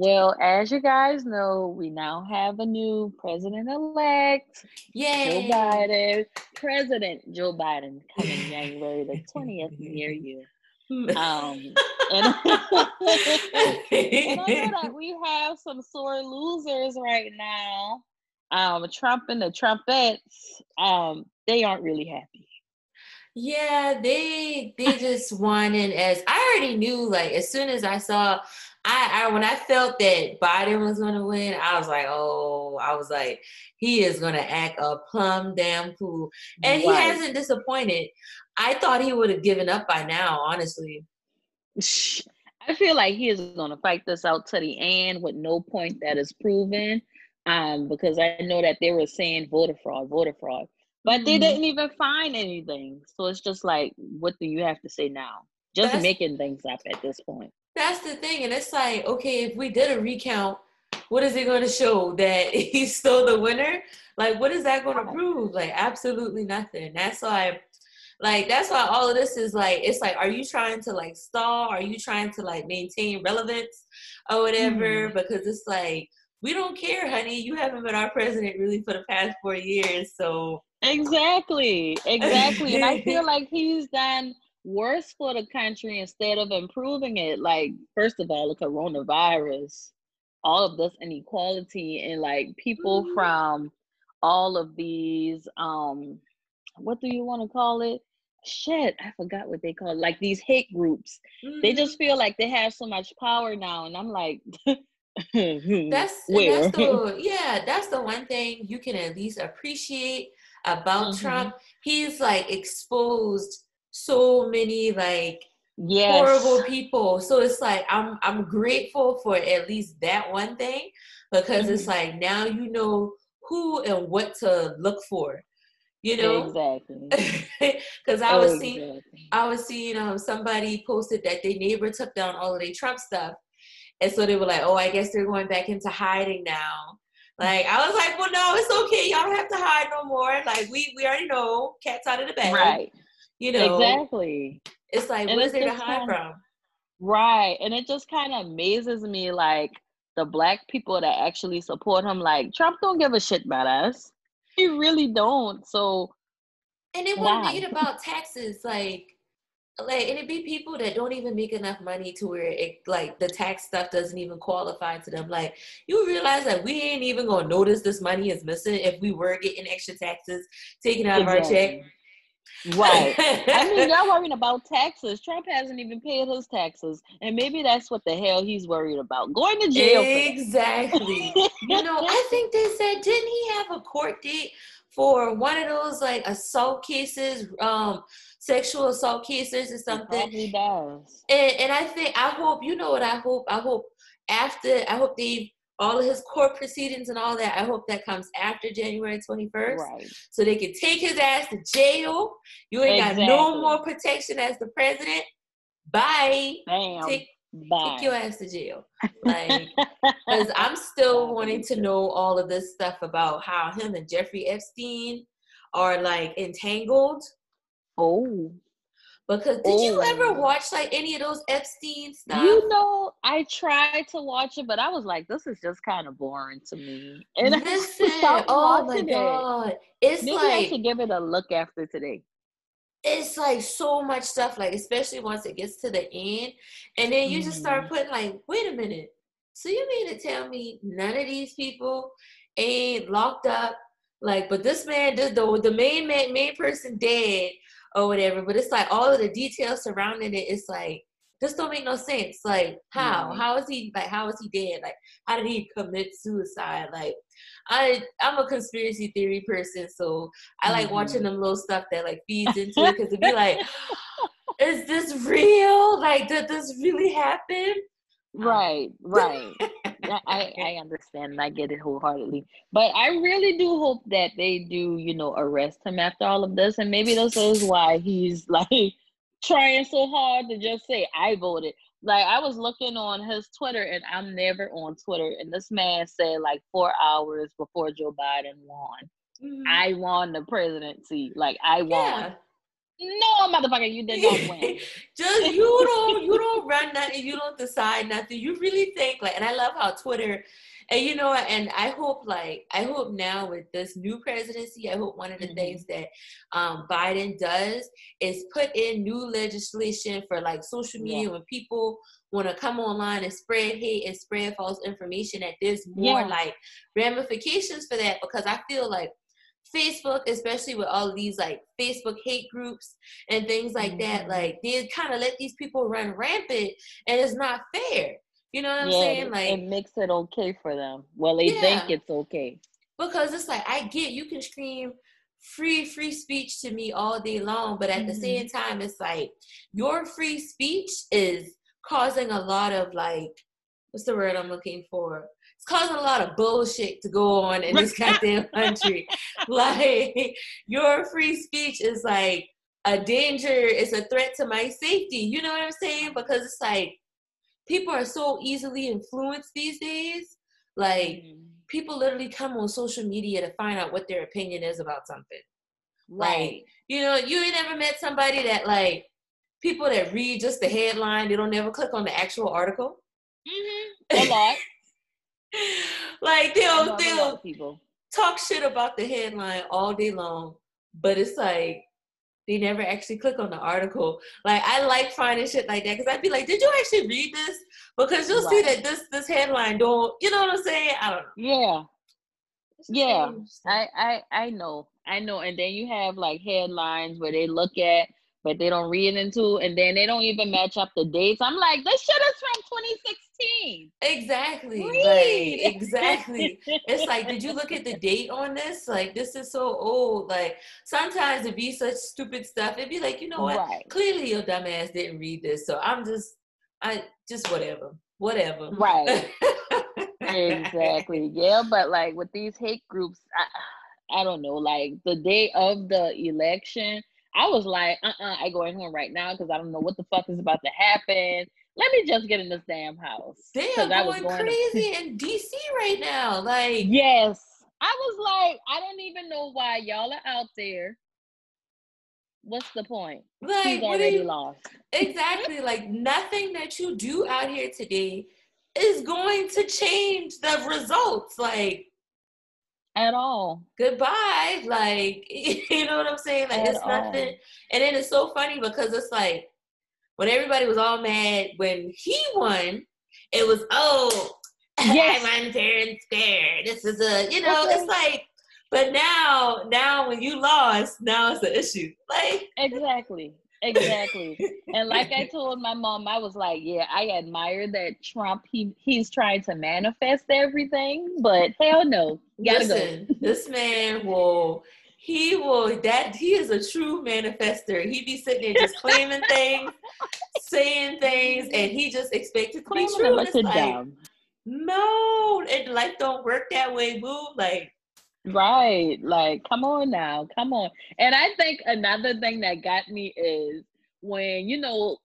Well, as you guys know, we now have a new president elect. Yay! Joe Biden. President Joe Biden coming January the 20th near you. Um, and, and I know that we have some sore losers right now. Um, Trump and the Trumpets, um, they aren't really happy. Yeah, they they just wanted as I already knew. Like as soon as I saw, I, I when I felt that Biden was going to win, I was like, oh, I was like, he is going to act a plum damn fool, and right. he hasn't disappointed. I thought he would have given up by now, honestly. I feel like he is going to fight this out to the end with no point that is proven. Um, because I know that they were saying voter fraud, voter fraud, but mm-hmm. they didn't even find anything. So it's just like, what do you have to say now? Just that's, making things up at this point. That's the thing, and it's like, okay, if we did a recount, what is it going to show that he's still the winner? Like, what is that going to prove? Like, absolutely nothing. That's why like that's why all of this is like it's like are you trying to like stall are you trying to like maintain relevance or whatever mm. because it's like we don't care honey you haven't been our president really for the past four years so exactly exactly and i feel like he's done worse for the country instead of improving it like first of all the coronavirus all of this inequality and like people mm. from all of these um what do you want to call it shit, I forgot what they call it. like these hate groups. Mm-hmm. They just feel like they have so much power now, and I'm like, that's where? that's the yeah, that's the one thing you can at least appreciate about mm-hmm. Trump. He's like exposed so many like yes. horrible people. So it's like I'm I'm grateful for at least that one thing because mm-hmm. it's like now you know who and what to look for you know? Exactly. Because i was exactly. seeing i was seeing um somebody posted that their neighbor took down all of their trump stuff. And so they were like oh i guess they're going back into hiding now. Like i was like well no it's okay. Y'all don't have to hide no more. Like we we already know. Cats out of the bag. Right you know exactly it's like what is there to hide kinda, from right and it just kind of amazes me like the black people that actually support him like trump don't give a shit about us you really don't. So and it won't be about taxes, like like and it be people that don't even make enough money to where it like the tax stuff doesn't even qualify to them. Like you realize that we ain't even gonna notice this money is missing if we were getting extra taxes taken out exactly. of our check. Right. I mean, y'all worrying about taxes. Trump hasn't even paid his taxes, and maybe that's what the hell he's worried about. Going to jail. Exactly. you know, I think they said didn't he have a court date for one of those like assault cases, um, sexual assault cases or something? He does. And and I think I hope you know what I hope. I hope after I hope they all of his court proceedings and all that. I hope that comes after January 21st. Right. So they can take his ass to jail. You ain't exactly. got no more protection as the president. Bye. Bam. Take, Bye. take your ass to jail. Like, because I'm still wanting to know all of this stuff about how him and Jeffrey Epstein are like entangled. Oh. Because did you ever oh. watch like any of those Epstein stuff? You know, I tried to watch it, but I was like, this is just kind of boring to me. And Listen, oh my god, it. it's Maybe like I should give it a look after today. It's like so much stuff, like especially once it gets to the end, and then you mm. just start mm-hmm. putting like, wait a minute. So you mean to tell me none of these people ain't locked up? Like, but this man, this the the main man, main person dead or whatever. But it's like all of the details surrounding it. It's like this don't make no sense. Like how? How is he like how is he dead? Like how did he commit suicide? Like I I'm a conspiracy theory person, so I like mm-hmm. watching them little stuff that like feeds into it because it'd be like, is this real? Like did this really happen? Right, right. I, I understand and I get it wholeheartedly. But I really do hope that they do, you know, arrest him after all of this. And maybe this is why he's like trying so hard to just say, I voted. Like I was looking on his Twitter and I'm never on Twitter. And this man said like four hours before Joe Biden won. Mm-hmm. I won the presidency. Like I won. Yeah. No, motherfucker, you did not win. Just you don't you don't run nothing, you don't decide nothing. You really think like and I love how Twitter and you know and I hope like I hope now with this new presidency, I hope one of the mm-hmm. things that um, Biden does is put in new legislation for like social media yeah. when people want to come online and spread hate and spread false information that there's more yeah. like ramifications for that because I feel like Facebook, especially with all these like Facebook hate groups and things like mm-hmm. that, like they kind of let these people run rampant, and it's not fair. You know what I'm yeah, saying? Like it makes it okay for them. Well, they yeah. think it's okay because it's like I get you can scream free free speech to me all day long, but at mm-hmm. the same time, it's like your free speech is causing a lot of like what's the word I'm looking for? Causing a lot of bullshit to go on in this goddamn country. like your free speech is like a danger, it's a threat to my safety. You know what I'm saying? Because it's like people are so easily influenced these days. Like mm-hmm. people literally come on social media to find out what their opinion is about something. Right. Like, you know, you ain't ever met somebody that like people that read just the headline, they don't never click on the actual article. Mm-hmm. A lot. like they'll they'll people. talk shit about the headline all day long, but it's like they never actually click on the article. Like I like finding shit like that because I'd be like, did you actually read this? Because you'll right. see that this this headline don't. You know what I'm saying? I don't know. Yeah. Yeah, I, I I know, I know, and then you have like headlines where they look at but they don't read into and then they don't even match up the dates. I'm like, this shit is from 2016. Exactly. Like, exactly. it's like, did you look at the date on this? Like, this is so old. Like, sometimes it'd be such stupid stuff. It'd be like, you know what? Right. Clearly your dumbass didn't read this. So I'm just, I just whatever. Whatever. Right. exactly. Yeah, but like with these hate groups, I, I don't know, like the day of the election, I was like, uh uh-uh, uh I going home right now because I don't know what the fuck is about to happen. Let me just get in this damn house. They are going, going crazy to... in DC right now. Like, yes. I was like, I don't even know why y'all are out there. What's the point? Like, He's already you... lost. Exactly. like, nothing that you do out here today is going to change the results. Like, at all. Goodbye. Like, you know what I'm saying? Like, at it's nothing. And then it's so funny because it's like when everybody was all mad when he won, it was, oh, yes. I'm unfair and scared. This is a, you know, okay. it's like, but now, now when you lost, now it's an issue. Like, exactly. Exactly. and like I told my mom, I was like, yeah, I admire that Trump he he's trying to manifest everything, but hell no. Gotta Listen, go. this man will he will that he is a true manifester. He be sitting there just claiming things, saying things, and he just expected to be true. Like, no, and life don't work that way, boo. Like Right. Like, come on now. Come on. And I think another thing that got me is when, you know,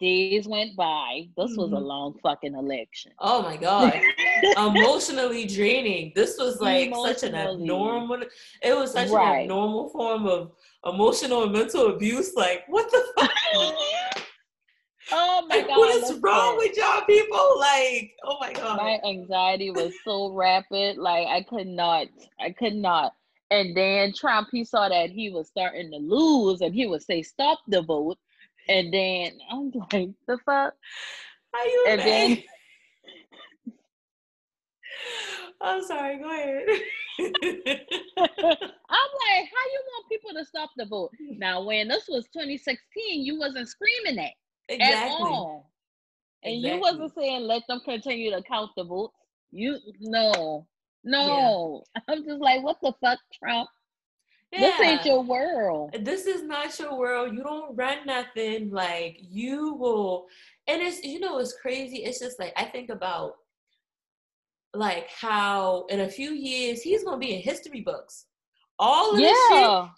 days went by. This mm-hmm. was a mm-hmm. long fucking election. Oh my God. Emotionally draining. This was like such an abnormal, it was such right. an abnormal form of emotional and mental abuse. Like, what the fuck? Oh my god! What is wrong with y'all people? Like, oh my god! My anxiety was so rapid. Like, I could not. I could not. And then Trump, he saw that he was starting to lose, and he would say, "Stop the vote." And then I'm like, "The fuck?" Are you and then I'm sorry. Go ahead. I'm like, how you want people to stop the vote? Now, when this was 2016, you wasn't screaming that. Exactly. At all. And exactly. you wasn't saying let them continue to count the votes. You no, no. Yeah. I'm just like, what the fuck, Trump? Yeah. This ain't your world. This is not your world. You don't run nothing. Like you will, and it's you know it's crazy. It's just like I think about like how in a few years he's gonna be in history books all of yeah.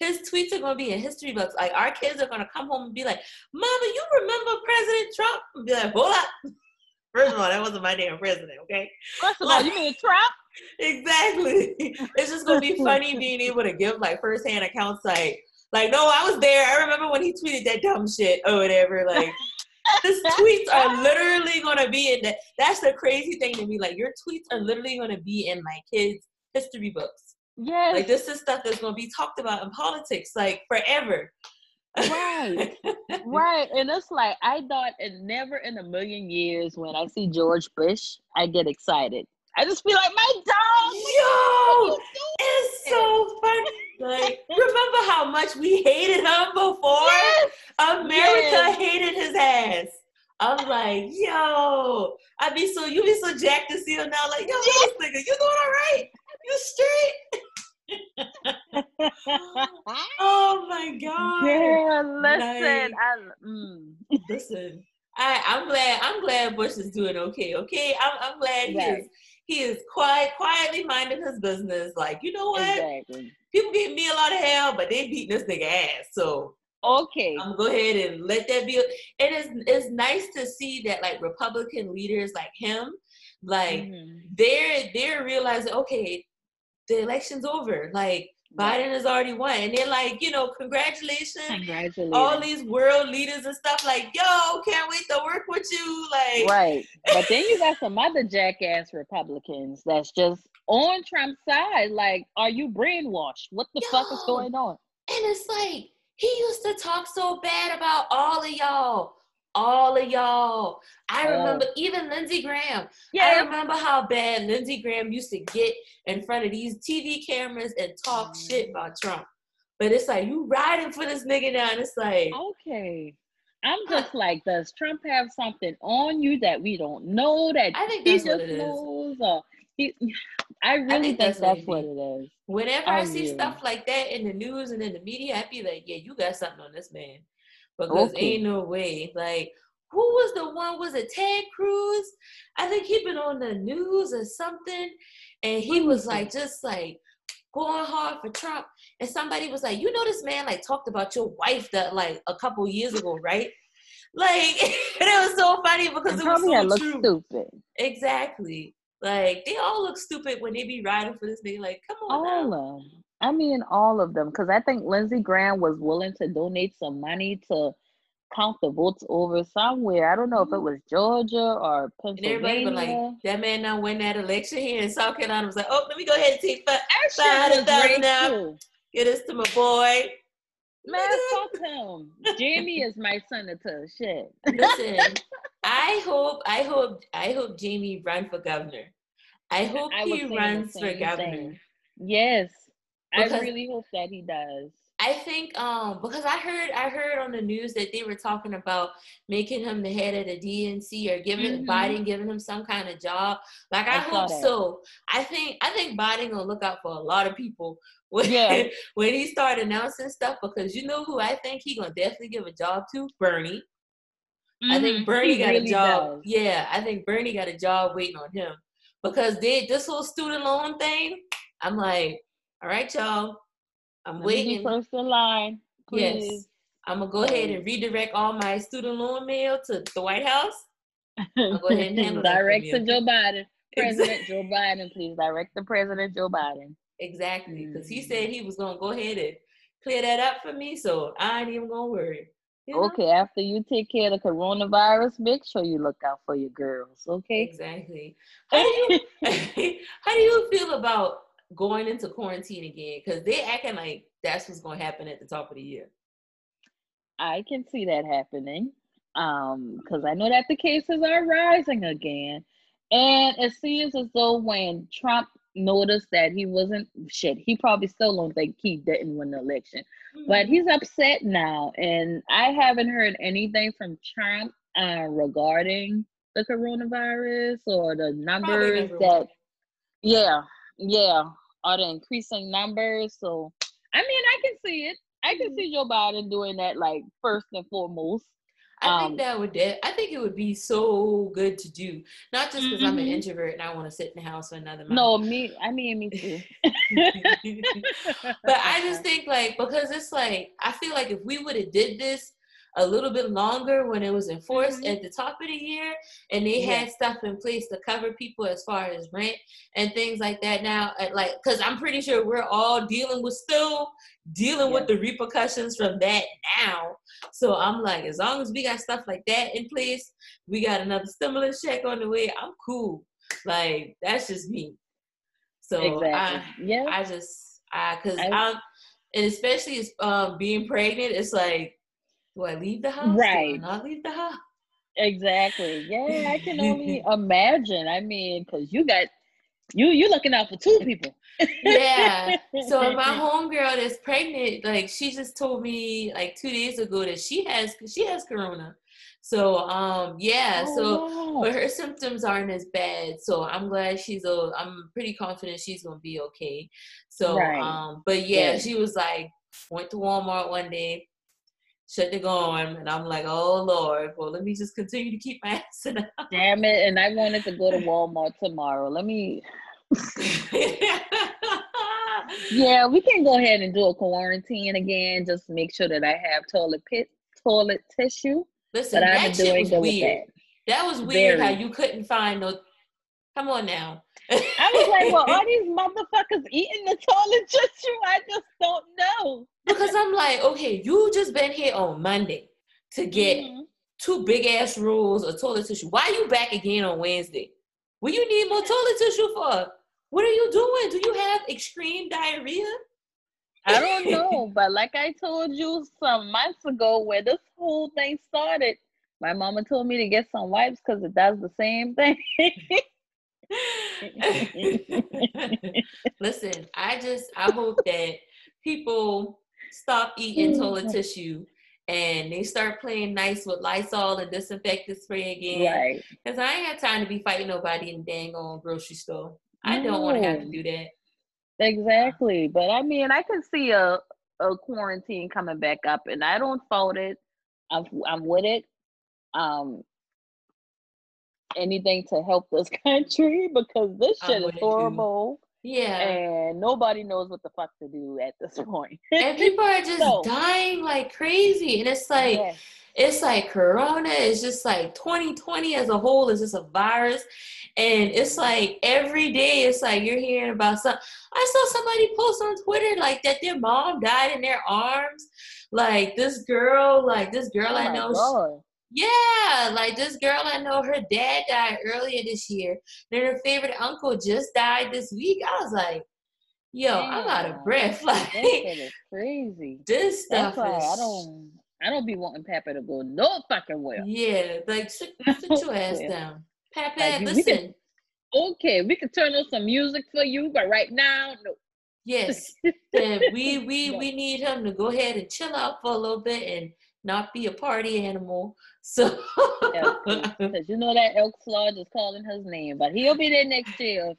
this shit, his tweets are gonna be in history books. Like our kids are gonna come home and be like, "Mama, you remember President Trump?" And be like, "Hold up." First of all, that wasn't my damn president, okay? First of all, you mean Trump? Exactly. It's just gonna be funny being able to give like firsthand accounts like Like, no, I was there. I remember when he tweeted that dumb shit or whatever. Like, his tweets are literally gonna be in that. That's the crazy thing to me. Like, your tweets are literally gonna be in my kids' history books. Yes. Like, this is stuff that's gonna be talked about in politics, like forever. Right. right. And it's like I thought and never in a million years when I see George Bush, I get excited. I just feel like my dog. Yo, it's so funny. Like, remember how much we hated him before? Yes. America Yes. hated his ass. I'm like, yo, I'd be so you be so jacked to see him now. Like, yo, this nigga, you doing all right? You straight? Oh my god. yeah, listen. Like- I, mm. Listen, I I'm glad I'm glad Bush is doing okay. Okay, I'm I'm glad he is he is quiet quietly minding his business. Like, you know what? Exactly. People give me a lot of hell, but they beating this nigga ass. So Okay. I'm gonna go ahead and let that be. It is it's nice to see that like Republican leaders like him, like Mhm. they're they're realizing okay, the election's over. Like Biden has already won, and they're like, you know, congratulations. Congratulations. All these world leaders and stuff like, yo, can't wait to work with you. Like, Right. But then you got some other jackass Republicans that's just on Trump's side. Like, are you brainwashed? What the fuck is going on? And it's like he used to talk so bad about all of y'all. All of y'all. I Oh. remember even Lindsey Graham. Yeah. I remember how bad Lindsey Graham used to get in front of these TV cameras and talk Mm. shit about Trump. But it's like you riding for this nigga now, and it's like, Okay. I'm just like, does Trump have something on you that we don't know that I think he just what it is. knows? Or he, I really think think, that's that's, what it what it is. Whenever I I, see stuff like that in the news and in the media, I'd be like, yeah, you got something on this man. Because Okay. ain't no way. Like, who was the one? Was it Ted Cruz? I think he been on the news or something. And he was like, just like going hard for Trump. And somebody was like, you know, this man like talked about your wife that like a couple years ago, right? Like, and it was so funny because And it was so look true. stupid. Exactly. Like, they all look stupid when they be riding for this nigga. Like, come on. All of them. I mean, all of them. Because I think Lindsey Graham was willing to donate some money to count the votes over somewhere. I don't know if it Mhm. was Georgia or And everybody Pennsylvania. was like, that man now win that election here in South Carolina. was like, oh, let me go ahead and take five, that five shit was hundred thousand too. Get this to my boy. Man, fuck him. Jaime is my senator. Shit. Listen, I hope, I hope, I hope Jaime run for governor. I hope I he runs for governor. thing. Yes. I really hope that he does. I think um because I heard I heard on the news that they were talking about making him the head of the DNC or giving Mhm. Biden giving him some kind of job. Like I, I hope so. I think I think Biden gonna look out for a lot of people when Yeah. when he start announcing stuff because you know who I think he gonna definitely give a job to Bernie. I Mhm. think Bernie He got really a job. does. Yeah, I think Bernie got a job waiting on him because they this whole student loan thing. I'm like, all right, y'all. I'm Let waiting. first in line. Yes. I'm gonna go ahead and redirect all my student loan mail to the White House. go ahead and handle direct to? Joe Biden. President Joe Biden, please direct to President Joe Biden. Exactly, because he Mm. said he was gonna go ahead and clear that up for me, so I ain't even gonna worry. You know? Okay, after you take care of the coronavirus, make sure you look out for your girls, okay? Exactly. How do you how do you feel about going into quarantine again? Because they're acting like that's what's gonna happen at the top of the year. I can see that happening. Um, because I know that the cases are rising again. And it seems as though when Trump noticed that he wasn't shit, he probably still don't think he didn't win the election. But Mm-hmm. he's upset now, and I haven't heard anything from Trump uh, regarding the coronavirus or the numbers that, yeah, yeah, or the increasing numbers. So, I mean, I can see it. I can Mhm. see Joe Biden doing that, like first and foremost. I Um, think that would de- I think it would be so good to do. Not just because I'm an Mhm. introvert and I want to sit in the house for another month. No, me, I mean, me too. but I just think like because it's like I feel like if we would have did this a little bit longer when it was enforced Mhm. at the top of the year, and they Yeah. had stuff in place to cover people as far as rent and things like that. Now, at like, because I'm pretty sure we're all dealing with still dealing with the repercussions from that now. So I'm like, as long as we got stuff like that in place, we got another stimulus check on the way. I'm cool. Like that's just me. So exactly. I, yeah. I just I because I'm and especially um being pregnant, it's like, do I leave the house? Do I Right. not leave the house? Exactly. Yeah, I can only imagine. I mean, because you got you you looking out for two people. Yeah. So my homegirl that's pregnant, like she just told me like two days ago that she has she has corona. So um yeah, so Oh, wow. but her symptoms aren't as bad. So I'm glad she's a I'm pretty confident she's gonna be okay. So Right. um but yeah, Good. she was like went to Walmart one day, shut the arm, and I'm like, oh Lord, well let me just continue to keep my ass in the Damn it! And I wanted to go to Walmart tomorrow. Let me. Yeah, we can go ahead and do a quarantine again. Just make sure that I have toilet pit toilet tissue. Listen, that shit was weird. that. That was weird how you couldn't find no. Come on now. I was like, well, are these motherfuckers eating the toilet tissue? I just don't know. Because I'm like, okay, you just been here on Monday to get Mhm. two big ass rolls of toilet tissue. Why are you back again on Wednesday? What you need more toilet tissue for? What are you doing? Do you have extreme diarrhea? I don't know, but like I told you some months ago, where this whole thing started, my mama told me to get some wipes because it does the same thing. Listen, I just I hope that people stop eating toilet tissue and they start playing nice with Lysol and disinfectant spray again. right. Because I ain't got time to be fighting nobody in the dang on grocery store. I don't want to have to do that. Exactly. But I mean, I can see a, a quarantine coming back up, and I don't fault it. I'm, I'm with it. Um, anything to help this country because this shit is horrible, Yeah. and nobody knows what the fuck to do at this point. And people are just So- dying like crazy. And it's like, Yes. it's like corona is just like 2020 as a whole is just a virus and it's like every day it's like you're hearing about some i saw somebody post on twitter like that their mom died in their arms like this girl like this girl Oh i know. Yeah like this girl i know her dad died earlier this year then her favorite uncle just died this week i was like yo i'm out of breath like That crazy. this stuff That's is I don't. I don't be wanting Papa to go no fucking well. Yeah, like sit, sit your ass down. Pat, Like, Pat, we can- listen. Okay, we can turn on some music for you, but right now, no. Yes, that we we we need him to go ahead and chill out for a little bit and not be a party animal. So Because you know that Elks Lodge is calling his name, but he'll be there next year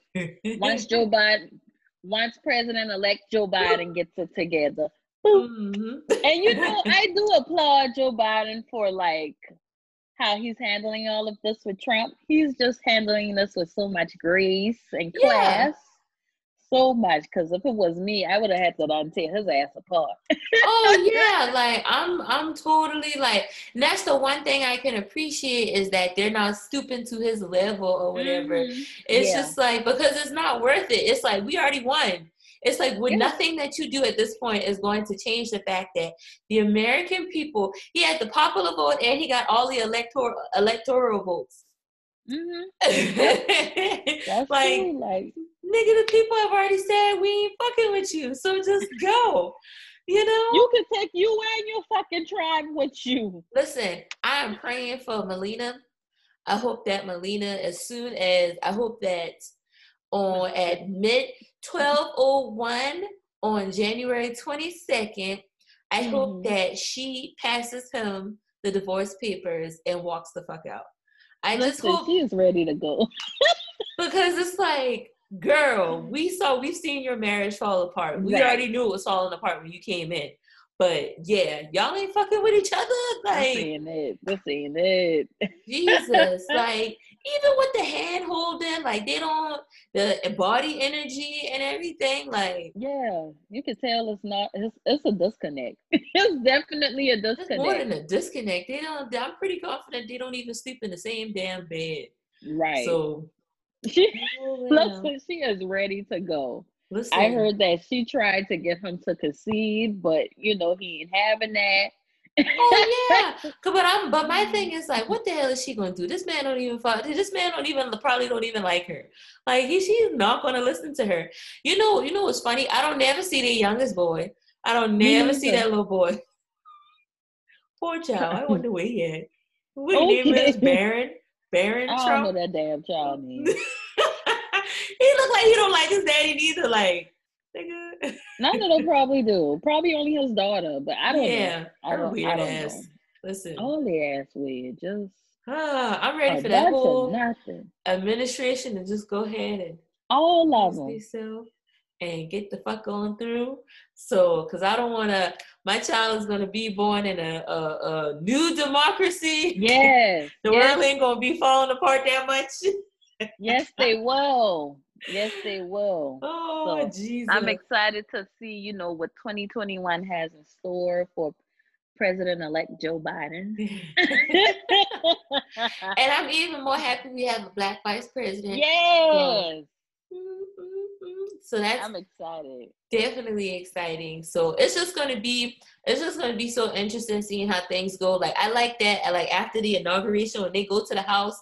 once Joe Biden, once President-elect Joe Biden gets it together. Mhm. And you know, I do applaud Joe Biden for like how he's handling all of this with Trump. He's just handling this with so much grace and Yeah. So much, because if it was me, I would have had to done tear his ass apart. oh yeah, like I'm I'm totally like that's the one thing I can appreciate is that they're not stooping to his level or whatever. Mhm. It's Yeah. just like because it's not worth it. It's like we already won. It's like with Yeah. nothing that you do at this point is going to change the fact that the American people, he had the popular vote and he got all the electoral electoral votes. Mhm. like, true. Like, nigga, the people have already said we ain't fucking with you, so just go. You know? you can take you and your fucking tribe with you. Listen, I am praying for Melania. I hope that Melania, as soon as I hope that on at mid twelve oh one on January twenty second, I hope Mhm. that she passes him the divorce papers and walks the fuck out. I just Listen, hope she's ready to go. because it's like, girl, we saw we've seen your marriage fall apart. We Right. already knew it was falling apart when you came in. But yeah, y'all ain't fucking with each other. Like We're saying it. We're saying it. Jesus, like even with the hand holding, like they don't the body energy and everything. Like yeah, you can tell it's not. It's, it's a disconnect. it's definitely a disconnect. It's more than a disconnect. They don't. I'm pretty confident they don't even sleep in the same damn bed. Right. So she, oh, listen, she is ready to go. Listen. I heard that she tried to get him to concede, but you know he ain't having that oh yeah, but I'm but my thing is like, what the hell is she gonna do? This man don't even follow. This man don't even probably don't even like her. Like he, she's not gonna listen to her. You know, you know what's funny? I don't never see the youngest boy. I don't never see that little boy. Poor child. I wonder where he at. What okay. name is Barron? Barron I don't know that damn child name. he he don't like his daddy neither. Like nigga. None of them probably do. Probably only his daughter, but I don't yeah, know. I don't, weird I don't ass. Know. Listen. Only ass weird. Just ah, I'm ready for that whole nothing. administration to just go ahead and all of them and get the fuck on through. So, because I don't want to, my child is going to be born in a, a, a new democracy. Yes. the yes. world ain't going to be falling apart that much. yes, they will. Yes, they will. Oh, so Jesus. I'm excited to see, you know, what 2021 has in store for President elect Joe Biden. and I'm even more happy we have a black vice president. Yes. So that's I'm excited. Definitely exciting. So it's just gonna be it's just gonna be so interesting seeing how things go. Like I like that. I like after the inauguration when they go to the house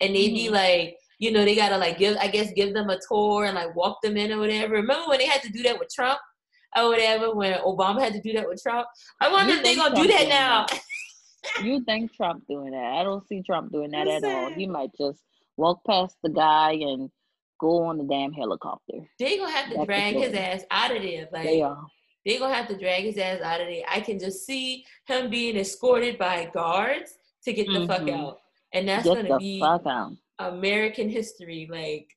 and they mm-hmm. be like you know, they gotta like give, I guess, give them a tour and like walk them in or whatever. Remember when they had to do that with Trump or whatever? When Obama had to do that with Trump, I wonder you if they gonna Trump do that now. you think Trump doing that? I don't see Trump doing that at all. He might just walk past the guy and go on the damn helicopter. They gonna have to That's drag his ass out of there. Like they are. They gonna have to drag his ass out of there. I can just see him being escorted by guards to get the mm-hmm. fuck out, and that's get gonna be fuck out. American history. Like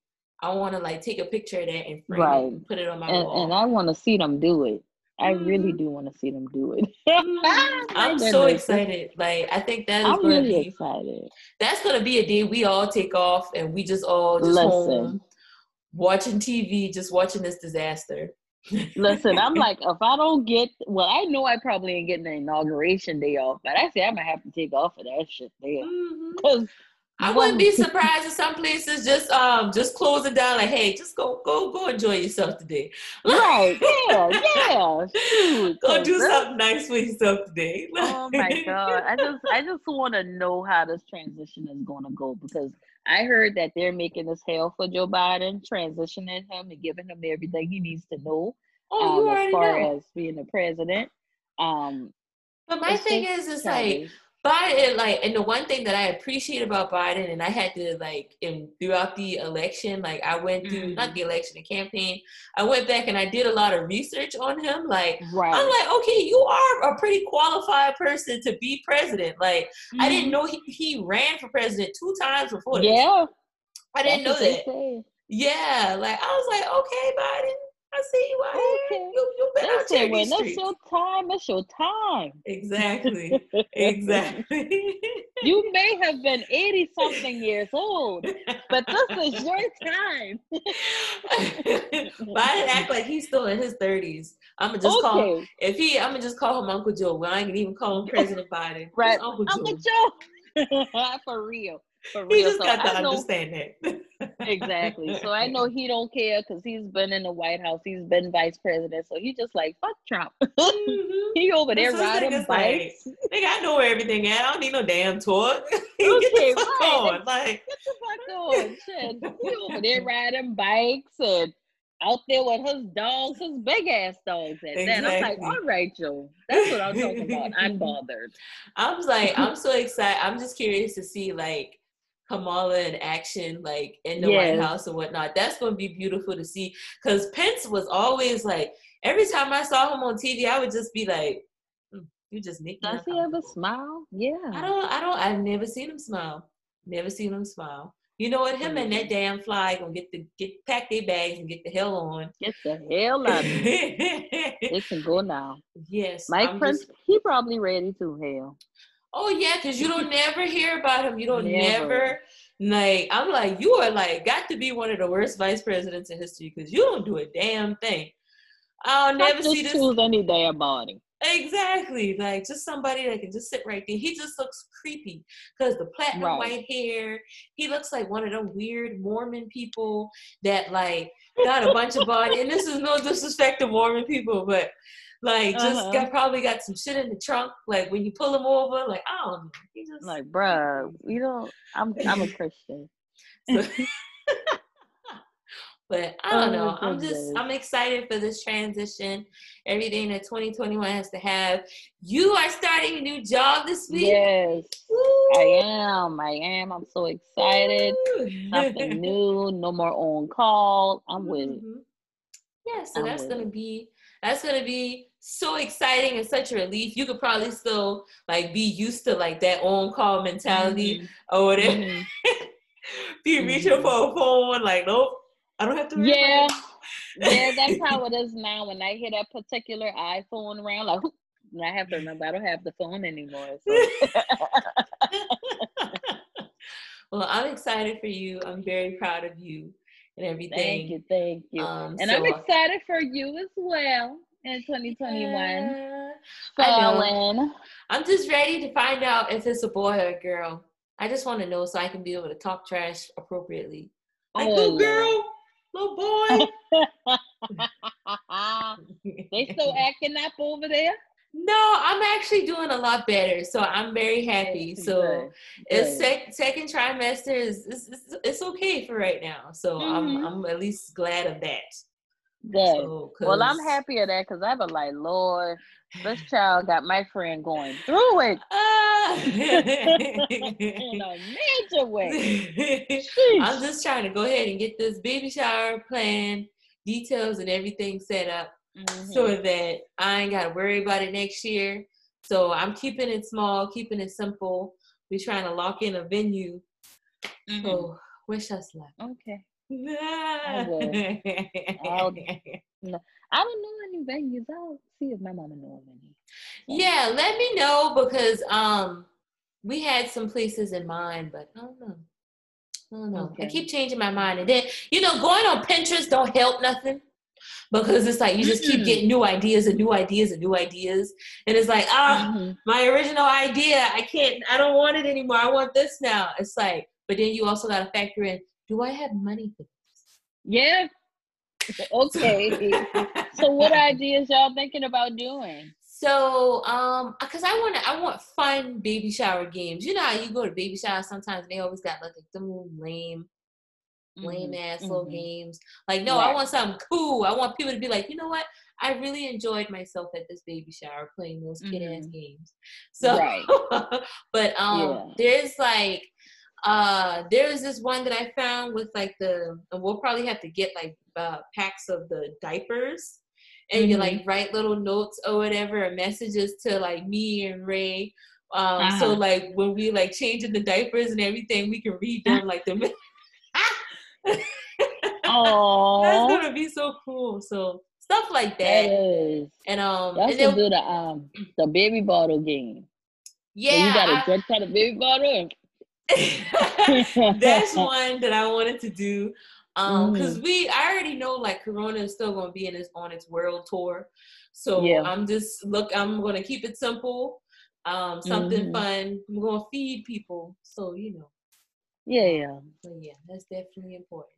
I want to like take a picture of that and frame right. it and put it on my and, wall. And I want to see them do it. I mm. really mm-hmm. do want to see them do it. Mm-hmm. I'm so excited. Like I think that is I'm really be, excited. That's gonna be a day we all take off and we just all just Listen. home watching TV, just watching this disaster. Listen, I'm like, if I don't get, well, I know I probably ain't getting the inauguration day off, but I say I'm gonna have to take off of that shit there because mm-hmm. I wouldn't be surprised if some places just um just close it down like, hey, just go go go enjoy yourself today. Right? Yeah, yeah. Shoot, go do something nice for yourself today. oh my god! I just I just want to know how this transition is going to go because I heard that they're making this hell for Joe Biden, transitioning him and giving him everything he needs to know. Oh, um, as far know. as being the president. Um, but my thing is, is like Biden, like, and the one thing that I appreciate about Biden, and I had to like, in throughout the election, like, I went through mm-hmm. not the election, the campaign. I went back and I did a lot of research on him. Like, right. I'm like, okay, you are a pretty qualified person to be president. Like, mm-hmm. I didn't know he, he ran for president two times before. This. Yeah, I didn't That's know that. Yeah, like I was like, okay, Biden, I see you out okay. here. You, you been that's out when that's your time. That's your time. Exactly. exactly. you may have been 80 something years old, but this is your time. Biden act like he's still in his 30s. I'm gonna just okay. call him, if he I'm gonna just call him Uncle Joe. Well, I ain't gonna even call him President Biden. Right. Uncle Joe. Uncle Joe. For real. For real. He just so got to understand that. exactly. So I know he don't care because he's been in the White House. He's been vice president. So he just like fuck Trump. Mm-hmm. he over there riding bikes. Like, nigga, I know where everything at. I don't need no damn tour. okay, get the fuck right. on. Like get the fuck on. Shit. He over there riding bikes and out there with his dogs, his big ass dogs at exactly. that. I'm like, all right, Joe. That's what I'm talking about. I'm bothered. I was like, I'm so excited. I'm just curious to see like Kamala in action, like in the yes. White House and whatnot. That's going to be beautiful to see. Because Pence was always like, every time I saw him on TV, I would just be like, mm, "You just make Does he ever smile? Yeah. I don't. I don't. I've never seen him smile. Never seen him smile. You know what? Him mm-hmm. and that damn fly gonna get the get pack their bags and get the hell on. Get the hell out of here. it can go now. Yes. Mike I'm Prince, just, he probably ready to hell. Oh yeah, because you don't never hear about him. You don't never. never. Like I'm like, you are like got to be one of the worst vice presidents in history because you don't do a damn thing. I'll never see this. Choose any damn body. Exactly, like just somebody that can just sit right there. He just looks creepy because the platinum right. white hair. He looks like one of them weird Mormon people that like got a bunch of body. And this is no disrespect to Mormon people, but like just uh-huh. got probably got some shit in the trunk. Like when you pull him over, like I don't know. He just like, bruh, you know, I'm I'm a Christian. so, but I don't oh, know. I'm just I'm excited for this transition. Everything that 2021 has to have. You are starting a new job this week. Yes, Woo! I am. I am. I'm so excited. Something new. No more on call. I'm with it. Mm-hmm. Yeah, so I'm that's gonna it. be that's gonna be so exciting and such a relief. You could probably still like be used to like that on call mentality mm-hmm. or whatever. Mm-hmm. be reaching mm-hmm. for a phone, like nope I don't have to. Yeah, yeah, that's how it is now. When I hear that particular iPhone around, like I have to remember I don't have the phone anymore. So. well, I'm excited for you. I'm very proud of you and everything. Thank you, thank you. Um, and so, I'm excited for you as well in 2021. Yeah, I I'm just ready to find out if it's a boy or a girl. I just want to know so I can be able to talk trash appropriately. Like, oh, girl, little boy. they still acting up over there? No, I'm actually doing a lot better, so I'm very happy. So Good. it's sec- second trimester is it's, it's, okay for right now. So mm-hmm. I'm I'm at least glad of that. Good. So, well, I'm happy of that because I've been like, Lord, this child got my friend going through it uh, in a major way. I'm just trying to go ahead and get this baby shower plan, details, and everything set up mm-hmm. so that I ain't got to worry about it next year. So I'm keeping it small, keeping it simple. We're trying to lock in a venue. Mm-hmm. So wish us luck. Okay. I will. I'll, no, I don't know any venues. I'll see if my mama knows any. Yeah, let me know because um we had some places in mind, but I don't know. I don't know. Okay. I keep changing my mind, and then you know, going on Pinterest don't help nothing because it's like you just keep getting new ideas and new ideas and new ideas, and it's like ah, mm-hmm. my original idea, I can't, I don't want it anymore. I want this now. It's like, but then you also got to factor in do I have money for this? Yeah. Okay. so what ideas y'all thinking about doing? So, um, cause I want I want fun baby shower games. You know how you go to baby shower sometimes they always got like some lame, lame mm-hmm. ass mm-hmm. little games. Like, no, right. I want something cool. I want people to be like, you know what? I really enjoyed myself at this baby shower playing those kid ass mm-hmm. games. So, right. but um, yeah. there's like uh there's this one that i found with like the and we'll probably have to get like uh, packs of the diapers and mm-hmm. you like write little notes or whatever or messages to like me and ray um uh-huh. so like when we like changing the diapers and everything we can read them like the Oh, that's gonna be so cool. So stuff like that. that and um, and to do the um the baby bottle game. Yeah, so you got a drink kind of baby bottle that's one that I wanted to do. Um, because mm. we I already know like Corona is still gonna be in its on its world tour. So yeah. I'm just look, I'm gonna keep it simple, um, something mm-hmm. fun. I'm gonna feed people. So, you know. Yeah, yeah. So yeah, that's definitely important.